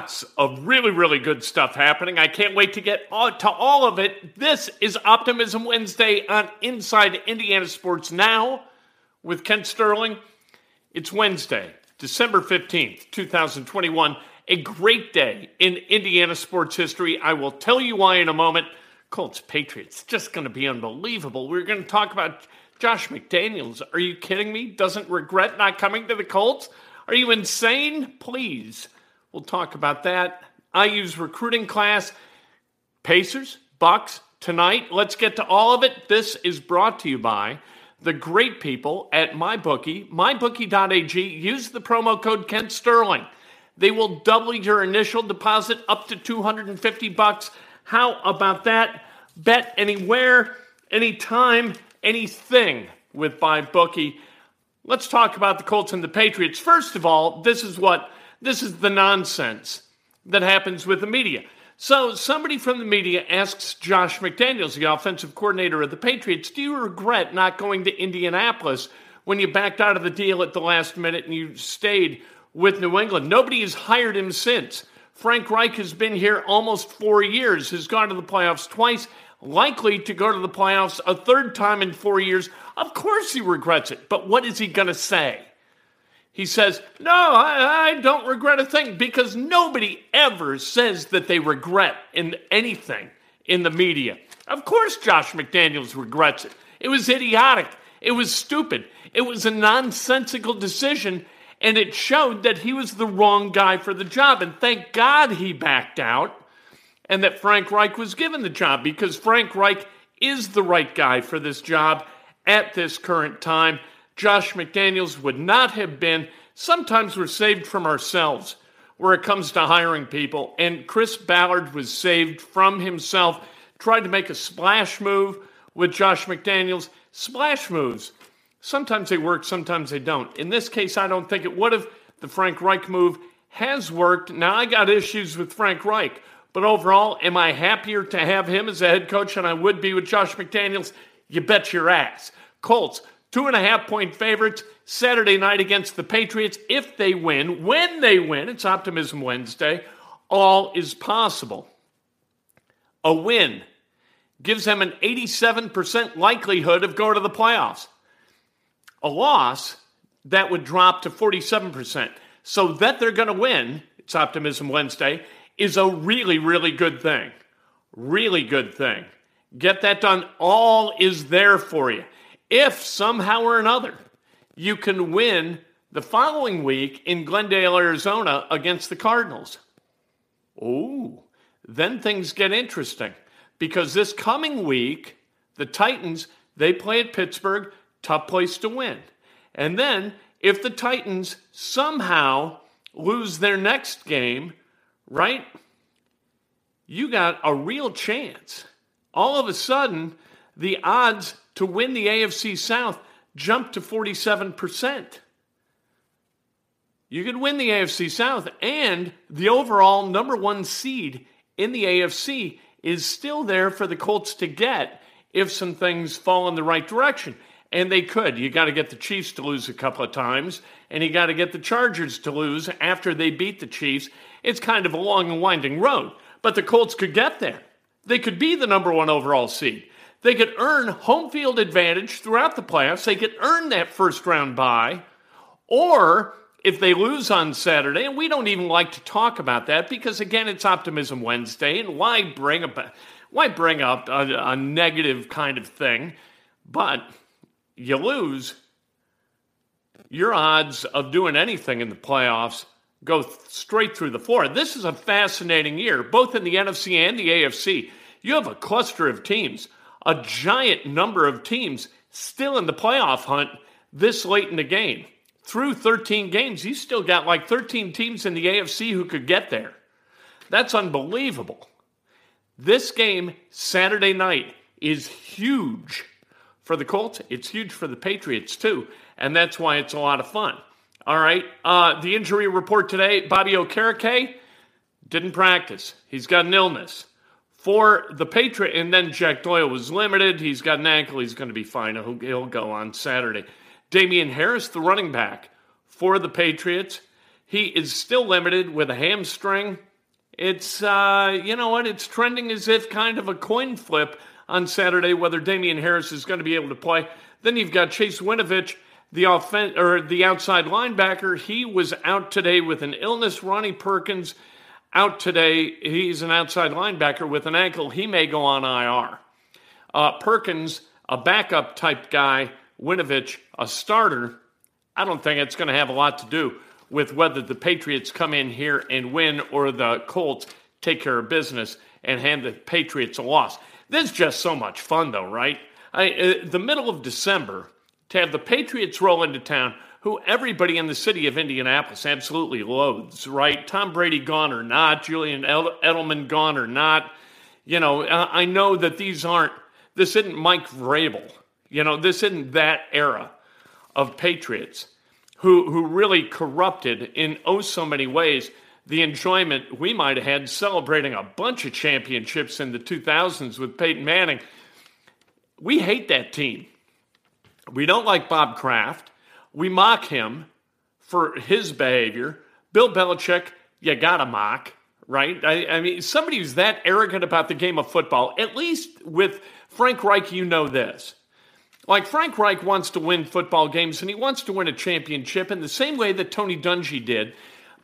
lots of really, really good stuff happening. I can't wait to get to all of it. This is Optimism Wednesday on Inside Indiana Sports Now with Kent Sterling. It's Wednesday, December 15th, 2021. A great day in Indiana sports history. I will tell you why in a moment. Colts Patriots, just going to be unbelievable. We're going to talk about Josh McDaniels. Are you kidding me? Doesn't regret not coming to the Colts? Are you insane? Please. We'll talk about that. IU's recruiting class, Pacers, Bucks tonight. Let's get to all of it. This is brought to you by the great people at MyBookie, mybookie.ag. Use the promo code Kent Sterling. They will double your initial deposit up to 250 bucks. How about that? Bet anywhere, anytime, anything with MyBookie. Let's talk about the Colts and the Patriots. First of all, this is what this is the nonsense that happens with the media. So somebody from the media asks Josh McDaniels, the offensive coordinator of the Patriots, do you regret not going to Indianapolis when you backed out of the deal at the last minute and you stayed with New England? Nobody has hired him since. Frank Reich has been here almost four years, has gone to the playoffs twice, likely to go to the playoffs a third time in four years. Of course he regrets it, but what is he going to say? He says, No, I, I, don't regret a thing because nobody ever says that they regret in anything in the media. Of course, Josh McDaniels regrets it. It was idiotic. It was stupid. It was a nonsensical decision, and it showed that he was the wrong guy for the job. And thank God he backed out and that Frank Reich was given the job because Frank Reich is the right guy for this job at this current time. Josh McDaniels would not have been. Sometimes we're saved from ourselves where it comes to hiring people. And Chris Ballard was saved from himself, tried to make a splash move with Josh McDaniels. Splash moves. Sometimes they work, sometimes they don't. In this case, I don't think it would have. The Frank Reich move has worked. Now, I got issues with Frank Reich, but overall, am I happier to have him as a head coach than I would be with Josh McDaniels? You bet your ass. Colts, Two and a half point favorites Saturday night against the Patriots. If they win, when they win, it's Optimism Wednesday, all is possible. A win gives them an 87% likelihood of going to the playoffs. A loss, that would drop to 47%. So that they're going to win, it's Optimism Wednesday, is a really, really good thing. Really good thing. Get that done. All is there for you if somehow or another you can win the following week in Glendale, Arizona against the Cardinals. Oh, then things get interesting because this coming week, the Titans, they play at Pittsburgh, tough place to win. And then if the Titans somehow lose their next game, right? You got a real chance. All of a sudden, the odds to win the AFC South jumped to 47%. You could win the AFC South, and the overall number one seed in the AFC is still there for the Colts to get if some things fall in the right direction. And they could. You got to get the Chiefs to lose a couple of times, and you got to get the Chargers to lose after they beat the Chiefs. It's kind of a long and winding road, but the Colts could get there. They could be the number one overall seed. They could earn home field advantage throughout the playoffs. They could earn that first round bye. Or if they lose on Saturday, and we don't even like to talk about that because, again, it's Optimism Wednesday, and why bring up, why bring up a, a negative kind of thing? But you lose, your odds of doing anything in the playoffs go straight through the floor. This is a fascinating year, both in the NFC and the AFC. You have a cluster of teams, a giant number of teams still in the playoff hunt this late in the game. Through 13 games, you still got like 13 teams in the AFC who could get there. That's unbelievable. This game, Saturday night, is huge for the Colts. It's huge for the Patriots, too. And that's why it's a lot of fun. All right. Uh, the injury report today Bobby Okereke didn't practice. He's got an illness. For the Patriot, and then Jack Doyle was limited. He's got an ankle. He's going to be fine. He'll, he'll go on Saturday. Damien Harris, the running back for the Patriots, he is still limited with a hamstring. It's, uh, you know what, it's trending as if kind of a coin flip on Saturday whether Damien Harris is going to be able to play. Then you've got Chase Winovich, the offen- or the outside linebacker. He was out today with an illness. Ronnie Perkins out today. He's an outside linebacker with an ankle. He may go on IR. Uh, Perkins, a backup type guy. Winovich, a starter. I don't think it's going to have a lot to do with whether the Patriots come in here and win or the Colts take care of business and hand the Patriots a loss. This is just so much fun, though, right? I, uh, the middle of December, to have the Patriots roll into town, who everybody in the city of Indianapolis absolutely loathes, right? Tom Brady gone or not, Julian Edelman gone or not. You know, I know that these aren't, this isn't Mike Vrabel. You know, this isn't that era of Patriots who, who really corrupted in oh so many ways the enjoyment we might have had celebrating a bunch of championships in the 2000s with Peyton Manning. We hate that team. We don't like Bob Kraft. We mock him for his behavior. Bill Belichick, you gotta mock, right? I, I, mean, somebody who's that arrogant about the game of football, at least with Frank Reich, you know this. Like Frank Reich wants to win football games and he wants to win a championship in the same way that Tony Dungy did.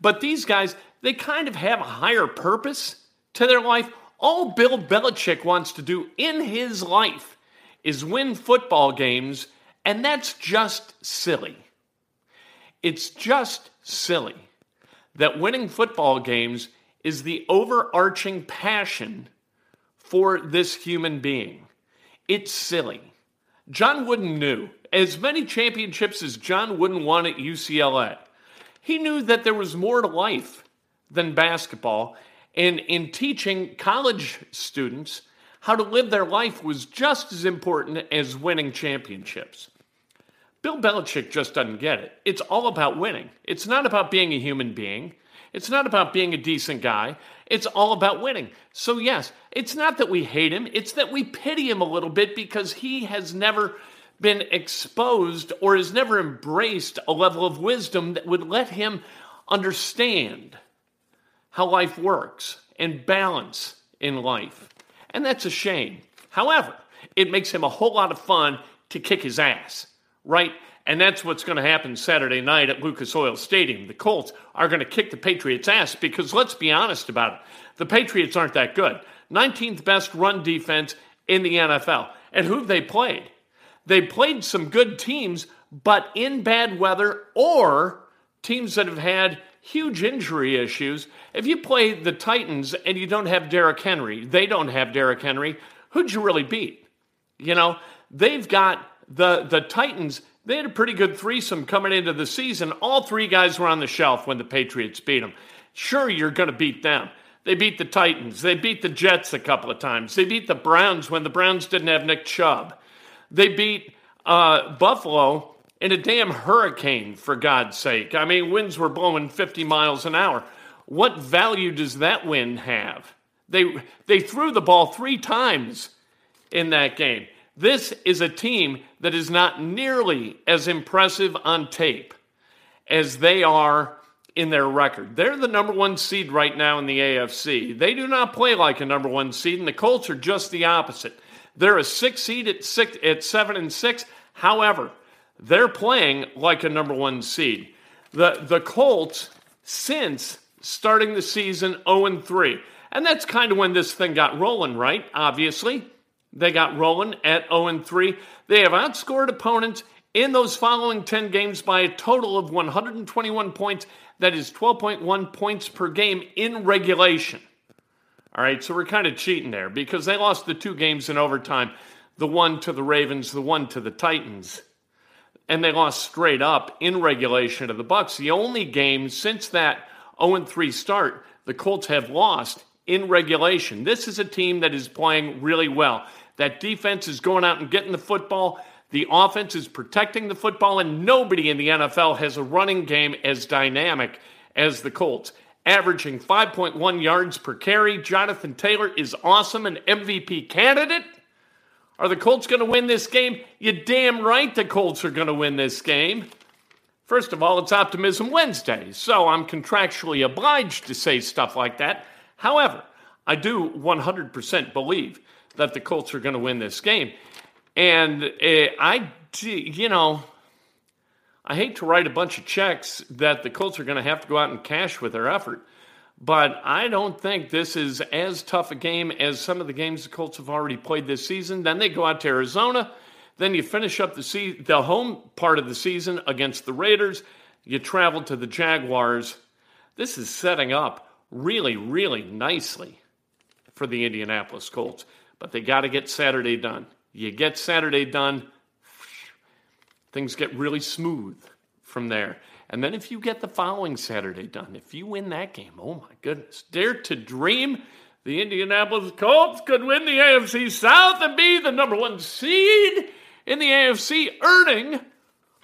But these guys, they kind of have a higher purpose to their life. All Bill Belichick wants to do in his life is win football games, and that's just silly. It's just silly that winning football games is the overarching passion for this human being. It's silly. John Wooden knew as many championships as John Wooden won at UCLA. He knew that there was more to life than basketball. And in teaching college students how to live their life was just as important as winning championships. Bill Belichick just doesn't get it. It's all about winning. It's not about being a human being. It's not about being a decent guy. It's all about winning. So, yes, it's not that we hate him, it's that we pity him a little bit because he has never been exposed or has never embraced a level of wisdom that would let him understand how life works and balance in life. And that's a shame. However, it makes him a whole lot of fun to kick his ass, right? And that's what's going to happen Saturday night at Lucas Oil Stadium. The Colts are going to kick the Patriots' ass because let's be honest about it. The Patriots aren't that good. 19th best run defense in the NFL. And who they played? They played some good teams, but in bad weather or teams that have had huge injury issues. If you play the Titans and you don't have Derrick Henry, they don't have Derrick Henry, who'd you really beat? You know, they've got the the Titans, they had a pretty good threesome coming into the season. All three guys were on the shelf when the Patriots beat them. Sure, you're going to beat them. They beat the Titans. They beat the Jets a couple of times. They beat the Browns when the Browns didn't have Nick Chubb. They beat uh, Buffalo in a damn hurricane, for God's sake. I mean, winds were blowing 50 miles an hour. What value does that win have? They, they threw the ball three times in that game. This is a team that is not nearly as impressive on tape as they are in their record. They're the number one seed right now in the AFC. They do not play like a number one seed, and the Colts are just the opposite. They're a six seed at six at seven and six. However, they're playing like a number one seed. The the Colts, since starting the season 0 and 3. And that's kind of when this thing got rolling, right? Obviously. They got rolling at 0 and 3. They have outscored opponents in those following 10 games by a total of 121 points. That is 12.1 points per game in regulation. All right, so we're kind of cheating there because they lost the two games in overtime the one to the Ravens, the one to the Titans. And they lost straight up in regulation to the Bucs. The only game since that 0 3 start the Colts have lost in regulation. This is a team that is playing really well. That defense is going out and getting the football. The offense is protecting the football, and nobody in the NFL has a running game as dynamic as the Colts. Averaging 5.1 yards per carry. Jonathan Taylor is awesome, an MVP candidate. Are the Colts going to win this game? You damn right the Colts are going to win this game. First of all, it's Optimism Wednesday, so I'm contractually obliged to say stuff like that. However, I do 100% believe that the Colts are going to win this game. And uh, I, you know, I hate to write a bunch of checks that the Colts are going to have to go out and cash with their effort, but I don't think this is as tough a game as some of the games the Colts have already played this season. Then they go out to Arizona. Then you finish up the se- the home part of the season against the Raiders. You travel to the Jaguars. This is setting up really, really nicely for the Indianapolis Colts. But they got to get Saturday done. You get Saturday done, things get really smooth from there. And then if you get the following Saturday done, if you win that game, oh my goodness, dare to dream the Indianapolis Colts could win the AFC South and be the number one seed in the AFC, earning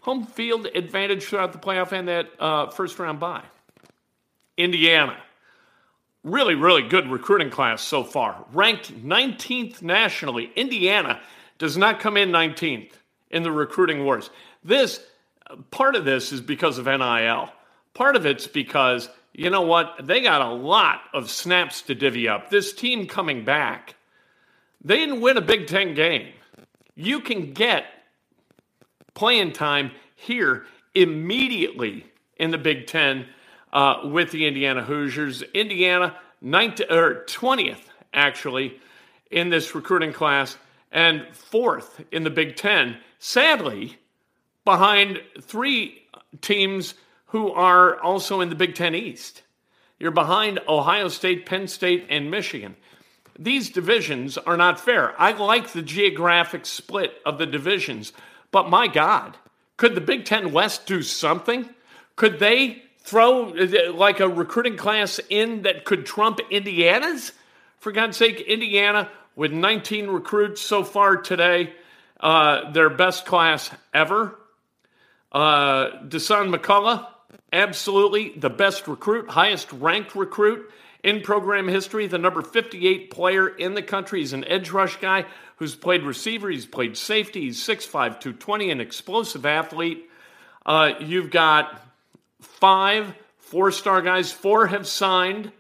home field advantage throughout the playoff and that uh, first round bye. Indiana really, really good recruiting class so far. Ranked 19th nationally. Indiana does not come in 19th in the recruiting wars. This part of this is because of NIL. Part of it's because you know what? They got a lot of snaps to divvy up. This team coming back, they didn't win a Big Ten game. You can get playing time here immediately in the Big Ten uh, with the Indiana Hoosiers. Indiana, 19, or 20th, actually, in this recruiting class, and fourth in the Big Ten. Sadly, behind three teams who are also in the Big Ten East. You're behind Ohio State, Penn State, and Michigan. These divisions are not fair. I like the geographic split of the divisions, but my God, could the Big Ten West do something? Could they throw uh, like a recruiting class in that could trump Indiana's? For God's sake, Indiana with 19 recruits so far today, uh, their best class ever. Uh, Dasan McCullough, absolutely the best recruit, highest ranked recruit in program history, the number 58 player in the country. He's an edge rush guy who's played receiver, he's played safety, he's 6'5, 220, an explosive athlete. Uh, you've got five four star guys, four have signed.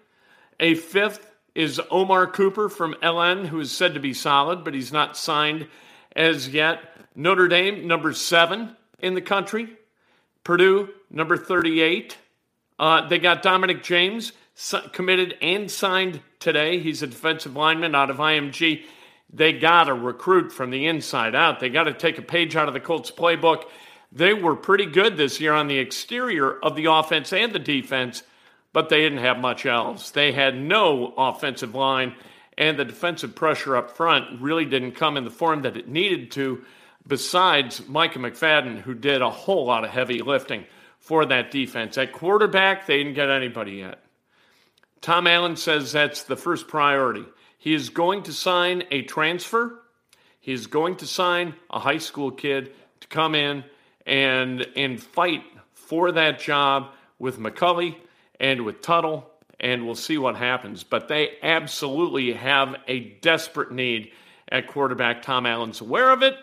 A fifth is Omar Cooper from LN, who is said to be solid, but he's not signed as yet. Notre Dame, number seven in the country. Purdue, number 38. Uh, they got Dominic James committed and signed today. He's a defensive lineman out of IMG. They got to recruit from the inside out. They got to take a page out of the Colts playbook. They were pretty good this year on the exterior of the offense and the defense, but they didn't have much else. They had no offensive line, and the defensive pressure up front really didn't come in the form that it needed to, besides Micah McFadden, who did a whole lot of heavy lifting for that defense. At quarterback, they didn't get anybody yet. Tom Allen says that's the first priority. He is going to sign a transfer. He is going to sign a high school kid to come in and and fight for that job with McCulley and with Tuttle, and we'll see what happens. But they absolutely have a desperate need at quarterback. Tom Allen's aware of it.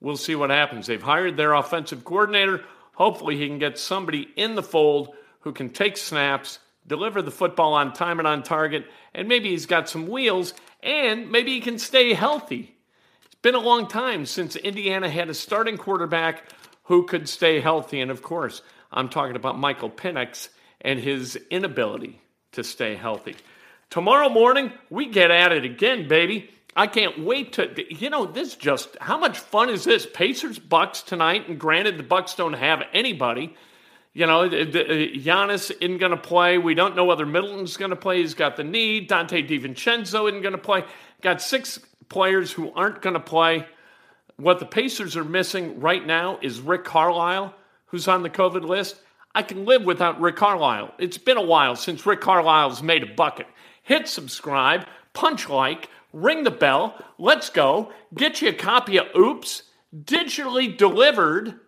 We'll see what happens. They've hired their offensive coordinator. Hopefully, he can get somebody in the fold who can take snaps, deliver the football on time and on target, and maybe he's got some wheels, and maybe he can stay healthy. It's been a long time since Indiana had a starting quarterback who could stay healthy. And of course, I'm talking about Michael Penix and his inability to stay healthy. Tomorrow morning, we get at it again, baby. I can't wait to, you know, this just, how much fun is this? Pacers Bucks tonight, and granted, the Bucks don't have anybody. You know, Giannis isn't going to play. We don't know whether Middleton's going to play. He's got the knee. Donte DiVincenzo isn't going to play. Got six players who aren't going to play. What the Pacers are missing right now is Rick Carlisle, who's on the COVID list. I can live without Rick Carlisle. It's been a while since Rick Carlisle's made a bucket. Hit subscribe, punch like, ring the bell. Let's go. Get you a copy of Oops, digitally delivered.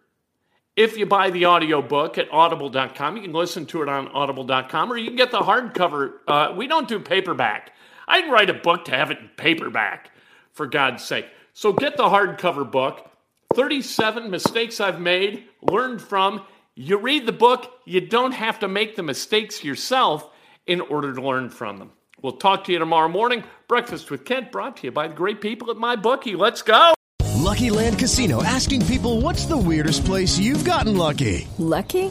If you buy the audiobook at audible.com, you can listen to it on audible.com or you can get the hardcover. Uh, we don't do paperback. I'd write a book to have it in paperback, for God's sake. So get the hardcover book 37 Mistakes I've Made, Learned From. You read the book, you don't have to make the mistakes yourself in order to learn from them. We'll talk to you tomorrow morning. Breakfast with Kent brought to you by the great people at MyBookie. Let's go. Lucky Land Casino asking people what's the weirdest place you've gotten lucky? Lucky?